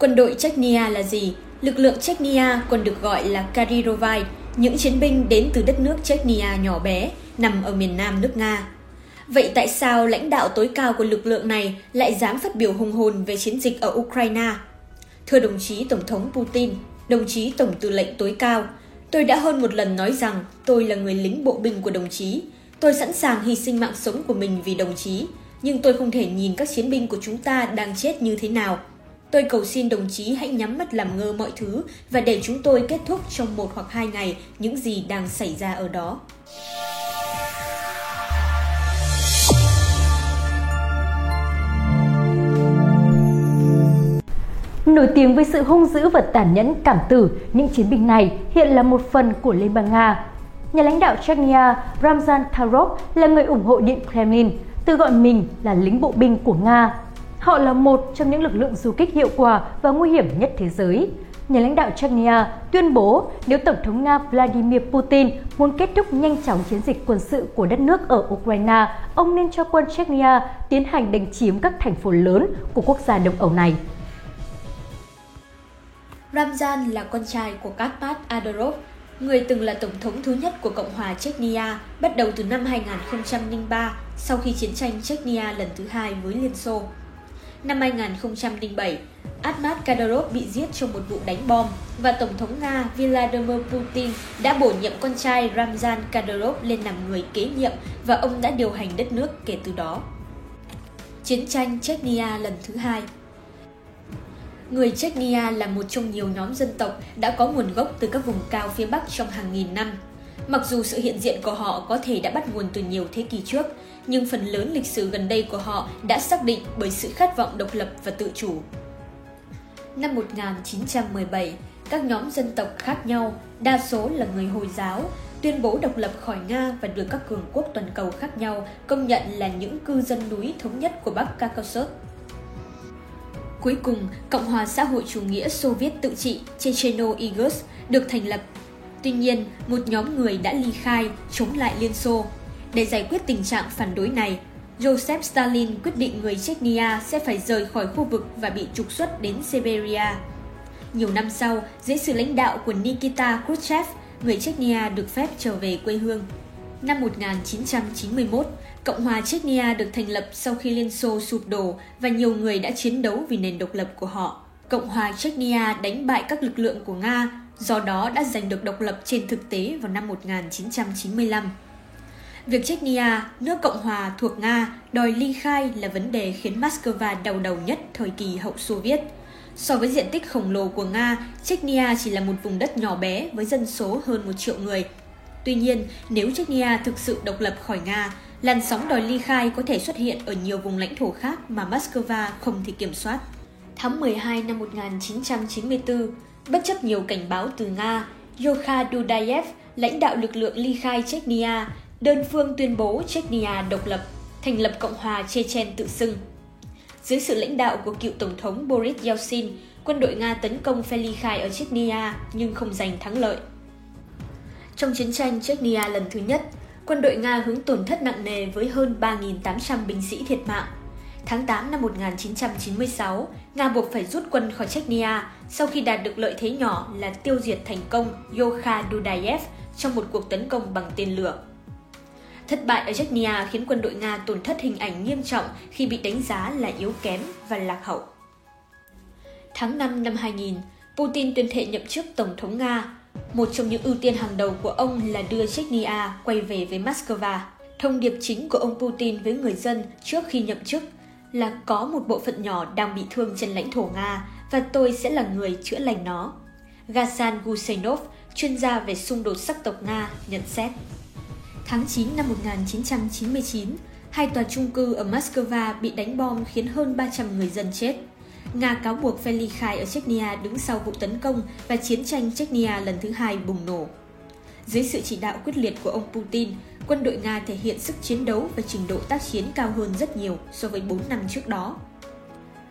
Quân đội Chechnya là gì? Lực lượng Chechnya còn được gọi là Karirovai, những chiến binh đến từ đất nước Chechnya nhỏ bé, nằm ở miền nam nước Nga. Vậy tại sao lãnh đạo tối cao của lực lượng này lại dám phát biểu hùng hồn về chiến dịch ở Ukraine? Thưa đồng chí Tổng thống Putin, đồng chí Tổng tư lệnh tối cao, tôi đã hơn một lần nói rằng tôi là người lính bộ binh của đồng chí. Tôi sẵn sàng hy sinh mạng sống của mình vì đồng chí, nhưng tôi không thể nhìn các chiến binh của chúng ta đang chết như thế nào. Tôi cầu xin đồng chí hãy nhắm mắt làm ngơ mọi thứ và để chúng tôi kết thúc trong một hoặc hai ngày những gì đang xảy ra ở đó. Nổi tiếng với sự hung dữ và tàn nhẫn cảm tử, những chiến binh này hiện là một phần của Liên bang Nga. Nhà lãnh đạo Chechnya Ramzan Kadyrov là người ủng hộ Điện Kremlin, tự gọi mình là lính bộ binh của Nga. Họ là một trong những lực lượng du kích hiệu quả và nguy hiểm nhất thế giới. Nhà lãnh đạo Chechnya tuyên bố nếu Tổng thống Nga Vladimir Putin muốn kết thúc nhanh chóng chiến dịch quân sự của đất nước ở Ukraine, ông nên cho quân Chechnya tiến hành đánh chiếm các thành phố lớn của quốc gia Đông Âu này. Ramzan là con trai của Karpat Adorov, người từng là tổng thống thứ nhất của Cộng hòa Chechnya bắt đầu từ năm 2003 sau khi chiến tranh Chechnya lần thứ hai với Liên Xô. Năm 2007, Ahmad Kadyrov bị giết trong một vụ đánh bom và Tổng thống Nga Vladimir Putin đã bổ nhiệm con trai Ramzan Kadyrov lên làm người kế nhiệm và ông đã điều hành đất nước kể từ đó. Chiến tranh Chechnya lần thứ hai Người Chechnya là một trong nhiều nhóm dân tộc đã có nguồn gốc từ các vùng cao phía Bắc trong hàng nghìn năm. Mặc dù sự hiện diện của họ có thể đã bắt nguồn từ nhiều thế kỷ trước, nhưng phần lớn lịch sử gần đây của họ đã xác định bởi sự khát vọng độc lập và tự chủ. Năm 1917, các nhóm dân tộc khác nhau, đa số là người Hồi giáo, tuyên bố độc lập khỏi Nga và được các cường quốc toàn cầu khác nhau công nhận là những cư dân núi thống nhất của Bắc Caucasus. Cuối cùng, Cộng hòa xã hội chủ nghĩa Xô Viết tự trị Checheno-Igus được thành lập. Tuy nhiên, một nhóm người đã ly khai chống lại Liên Xô. Để giải quyết tình trạng phản đối này, Joseph Stalin quyết định người Chechnya sẽ phải rời khỏi khu vực và bị trục xuất đến Siberia. Nhiều năm sau, dưới sự lãnh đạo của Nikita Khrushchev, người Chechnya được phép trở về quê hương. Năm 1991, Cộng hòa Chechnya được thành lập sau khi Liên Xô sụp đổ và nhiều người đã chiến đấu vì nền độc lập của họ. Cộng hòa Chechnya đánh bại các lực lượng của Nga, do đó đã giành được độc lập trên thực tế vào năm 1995. Việc Chechnya, nước Cộng hòa thuộc Nga, đòi ly khai là vấn đề khiến Moscow đau đầu nhất thời kỳ hậu Xô Viết. So với diện tích khổng lồ của Nga, Chechnya chỉ là một vùng đất nhỏ bé với dân số hơn một triệu người. Tuy nhiên, nếu Chechnya thực sự độc lập khỏi Nga, làn sóng đòi ly khai có thể xuất hiện ở nhiều vùng lãnh thổ khác mà Moscow không thể kiểm soát. Tháng 12 năm 1994, bất chấp nhiều cảnh báo từ Nga, Yokha Dudayev, lãnh đạo lực lượng ly khai Chechnya, đơn phương tuyên bố Chechnya độc lập, thành lập Cộng hòa Chechen tự xưng. Dưới sự lãnh đạo của cựu Tổng thống Boris Yeltsin, quân đội Nga tấn công phe ly khai ở Chechnya nhưng không giành thắng lợi. Trong chiến tranh Chechnya lần thứ nhất, quân đội Nga hứng tổn thất nặng nề với hơn 3.800 binh sĩ thiệt mạng. Tháng 8 năm 1996, Nga buộc phải rút quân khỏi Chechnya sau khi đạt được lợi thế nhỏ là tiêu diệt thành công Yokha Dudayev trong một cuộc tấn công bằng tên lửa. Thất bại ở Chechnya khiến quân đội Nga tổn thất hình ảnh nghiêm trọng khi bị đánh giá là yếu kém và lạc hậu. Tháng 5 năm 2000, Putin tuyên thệ nhậm chức Tổng thống Nga. Một trong những ưu tiên hàng đầu của ông là đưa Chechnya quay về với Moscow. Thông điệp chính của ông Putin với người dân trước khi nhậm chức là có một bộ phận nhỏ đang bị thương trên lãnh thổ Nga và tôi sẽ là người chữa lành nó. Gasan Gusenov, chuyên gia về xung đột sắc tộc Nga, nhận xét. Tháng 9 năm 1999, hai tòa trung cư ở Moscow bị đánh bom khiến hơn 300 người dân chết. Nga cáo buộc phe ly khai ở Chechnya đứng sau vụ tấn công và chiến tranh Chechnya lần thứ hai bùng nổ. Dưới sự chỉ đạo quyết liệt của ông Putin, quân đội Nga thể hiện sức chiến đấu và trình độ tác chiến cao hơn rất nhiều so với 4 năm trước đó.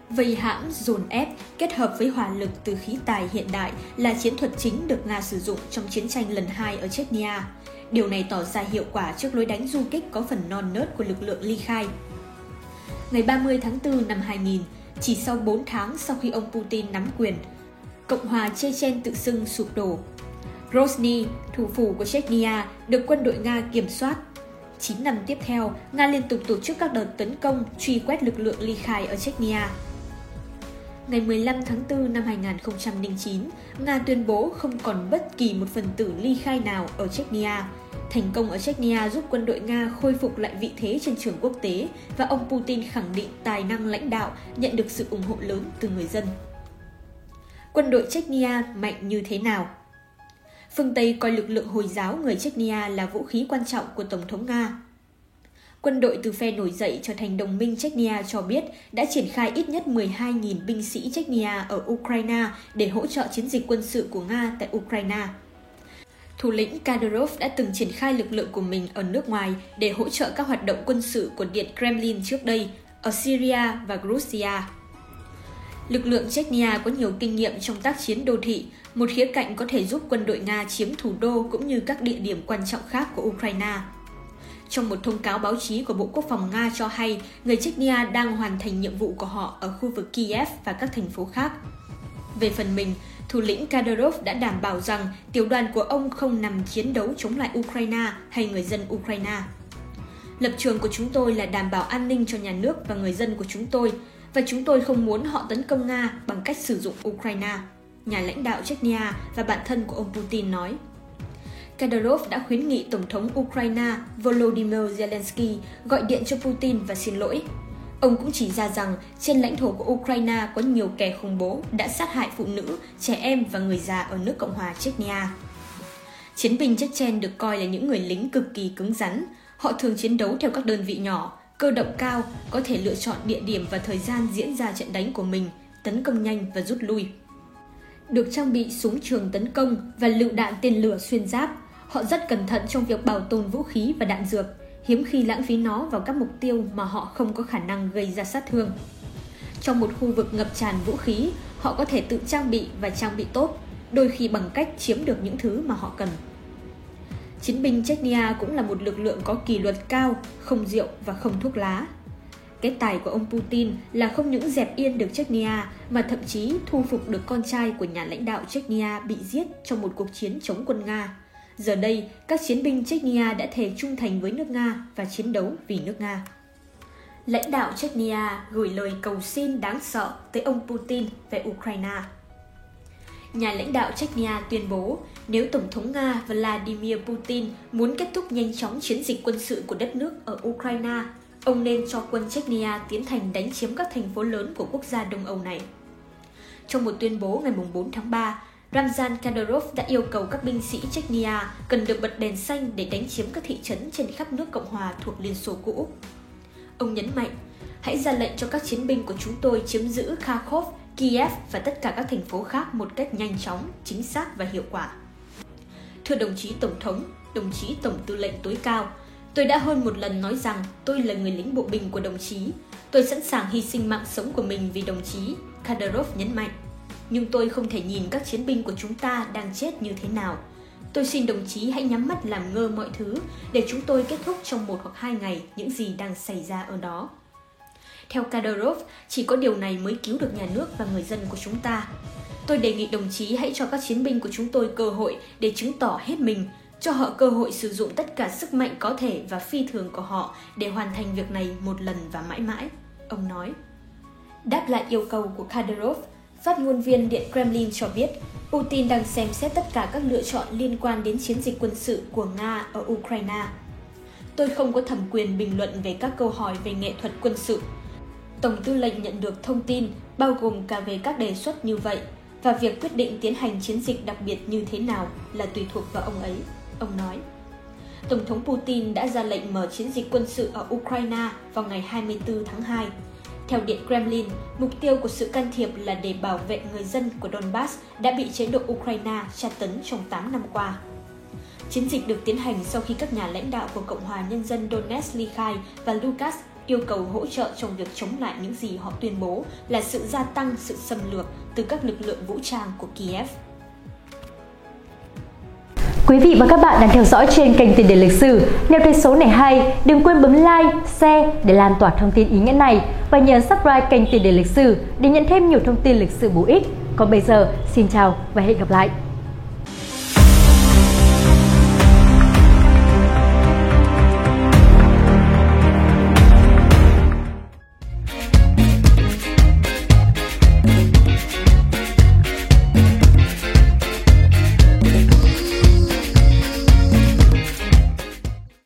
Vây hãm, dồn ép kết hợp với hỏa lực từ khí tài hiện đại là chiến thuật chính được Nga sử dụng trong chiến tranh lần hai ở Chechnya. Điều này tỏ ra hiệu quả trước lối đánh du kích có phần non nớt của lực lượng ly khai. Ngày 30 tháng 4 năm 2000, chỉ sau 4 tháng sau khi ông Putin nắm quyền. Cộng hòa Chechen tự xưng sụp đổ. Grozny, thủ phủ của Chechnya, được quân đội Nga kiểm soát. 9 năm tiếp theo, Nga liên tục tổ chức các đợt tấn công, truy quét lực lượng ly khai ở Chechnya. Ngày 15 tháng 4 năm 2009, Nga tuyên bố không còn bất kỳ một phần tử ly khai nào ở Chechnya. Thành công ở Chechnya giúp quân đội Nga khôi phục lại vị thế trên trường quốc tế và ông Putin khẳng định tài năng lãnh đạo, nhận được sự ủng hộ lớn từ người dân. Quân đội Chechnya mạnh như thế nào? Phương Tây coi lực lượng Hồi giáo người Chechnya là vũ khí quan trọng của Tổng thống Nga. Quân đội từ phe nổi dậy trở thành đồng minh Chechnya cho biết đã triển khai ít nhất 12.000 binh sĩ Chechnya ở Ukraine để hỗ trợ chiến dịch quân sự của Nga tại Ukraine. Thủ lĩnh Kadyrov đã từng triển khai lực lượng của mình ở nước ngoài để hỗ trợ các hoạt động quân sự của Điện Kremlin trước đây ở Syria và Georgia. Lực lượng Chechnya có nhiều kinh nghiệm trong tác chiến đô thị, một khía cạnh có thể giúp quân đội Nga chiếm thủ đô cũng như các địa điểm quan trọng khác của Ukraine. Trong một thông cáo báo chí của Bộ Quốc phòng Nga cho hay, người Chechnya đang hoàn thành nhiệm vụ của họ ở khu vực Kiev và các thành phố khác. Về phần mình, thủ lĩnh Kadyrov đã đảm bảo rằng tiểu đoàn của ông không nằm chiến đấu chống lại Ukraine hay người dân Ukraine. Lập trường của chúng tôi là đảm bảo an ninh cho nhà nước và người dân của chúng tôi, và chúng tôi không muốn họ tấn công Nga bằng cách sử dụng Ukraine, nhà lãnh đạo Chechnya và bạn thân của ông Putin nói. Kadyrov đã khuyến nghị Tổng thống Ukraine Volodymyr Zelensky gọi điện cho Putin và xin lỗi. Ông cũng chỉ ra rằng trên lãnh thổ của Ukraine có nhiều kẻ khủng bố đã sát hại phụ nữ, trẻ em và người già ở nước Cộng hòa Chechnya. Chiến binh Chechen được coi là những người lính cực kỳ cứng rắn. Họ thường chiến đấu theo các đơn vị nhỏ, cơ động cao, có thể lựa chọn địa điểm và thời gian diễn ra trận đánh của mình, tấn công nhanh và rút lui. Được trang bị súng trường tấn công và lựu đạn tên lửa xuyên giáp, họ rất cẩn thận trong việc bảo tồn vũ khí và đạn dược, hiếm khi lãng phí nó vào các mục tiêu mà họ không có khả năng gây ra sát thương. Trong một khu vực ngập tràn vũ khí, họ có thể tự trang bị và trang bị tốt, đôi khi bằng cách chiếm được những thứ mà họ cần. Chiến binh Chechnya cũng là một lực lượng có kỷ luật cao, không rượu và không thuốc lá. Cái tài của ông Putin là không những dẹp yên được Chechnya mà thậm chí thu phục được con trai của nhà lãnh đạo Chechnya bị giết trong một cuộc chiến chống quân Nga. Giờ đây, các chiến binh Chechnya đã thề trung thành với nước Nga và chiến đấu vì nước Nga. Lãnh đạo Chechnya gửi lời cầu xin đáng sợ tới ông Putin về Ukraine. Nhà lãnh đạo Chechnya tuyên bố nếu Tổng thống Nga Vladimir Putin muốn kết thúc nhanh chóng chiến dịch quân sự của đất nước ở Ukraine, ông nên cho quân Chechnya tiến hành đánh chiếm các thành phố lớn của quốc gia Đông Âu này. Trong một tuyên bố ngày 4 tháng 3, Ramzan Kadyrov đã yêu cầu các binh sĩ Chechnya cần được bật đèn xanh để đánh chiếm các thị trấn trên khắp nước Cộng hòa thuộc Liên Xô cũ. Ông nhấn mạnh, hãy ra lệnh cho các chiến binh của chúng tôi chiếm giữ Kharkov, Kiev và tất cả các thành phố khác một cách nhanh chóng, chính xác và hiệu quả. Thưa đồng chí Tổng thống, đồng chí Tổng tư lệnh tối cao, tôi đã hơn một lần nói rằng tôi là người lính bộ binh của đồng chí. Tôi sẵn sàng hy sinh mạng sống của mình vì đồng chí, Kadyrov nhấn mạnh. Nhưng tôi không thể nhìn các chiến binh của chúng ta đang chết như thế nào. Tôi xin đồng chí hãy nhắm mắt làm ngơ mọi thứ để chúng tôi kết thúc trong một hoặc hai ngày những gì đang xảy ra ở đó. Theo Kadyrov, chỉ có điều này mới cứu được nhà nước và người dân của chúng ta. Tôi đề nghị đồng chí hãy cho các chiến binh của chúng tôi cơ hội để chứng tỏ hết mình, cho họ cơ hội sử dụng tất cả sức mạnh có thể và phi thường của họ để hoàn thành việc này một lần và mãi mãi, ông nói. Đáp lại yêu cầu của Kadyrov, phát ngôn viên Điện Kremlin cho biết Putin đang xem xét tất cả các lựa chọn liên quan đến chiến dịch quân sự của Nga ở Ukraine. Tôi không có thẩm quyền bình luận về các câu hỏi về nghệ thuật quân sự. Tổng tư lệnh nhận được thông tin bao gồm cả về các đề xuất như vậy và việc quyết định tiến hành chiến dịch đặc biệt như thế nào là tùy thuộc vào ông ấy, ông nói. Tổng thống Putin đã ra lệnh mở chiến dịch quân sự ở Ukraine vào ngày 24 tháng 2. Theo Điện Kremlin, mục tiêu của sự can thiệp là để bảo vệ người dân của Donbass đã bị chế độ Ukraine tra tấn trong 8 năm qua. Chiến dịch được tiến hành sau khi các nhà lãnh đạo của Cộng hòa Nhân dân Donetsk ly khai và Lukas yêu cầu hỗ trợ trong việc chống lại những gì họ tuyên bố là sự gia tăng sự xâm lược từ các lực lượng vũ trang của Kiev. Quý vị và các bạn đang theo dõi trên kênh Tiền đề lịch sử. Nếu thấy số này hay, đừng quên bấm like, share để lan tỏa thông tin ý nghĩa này và nhấn subscribe kênh Tiền đề lịch sử để nhận thêm nhiều thông tin lịch sử bổ ích. Còn bây giờ, xin chào và hẹn gặp lại.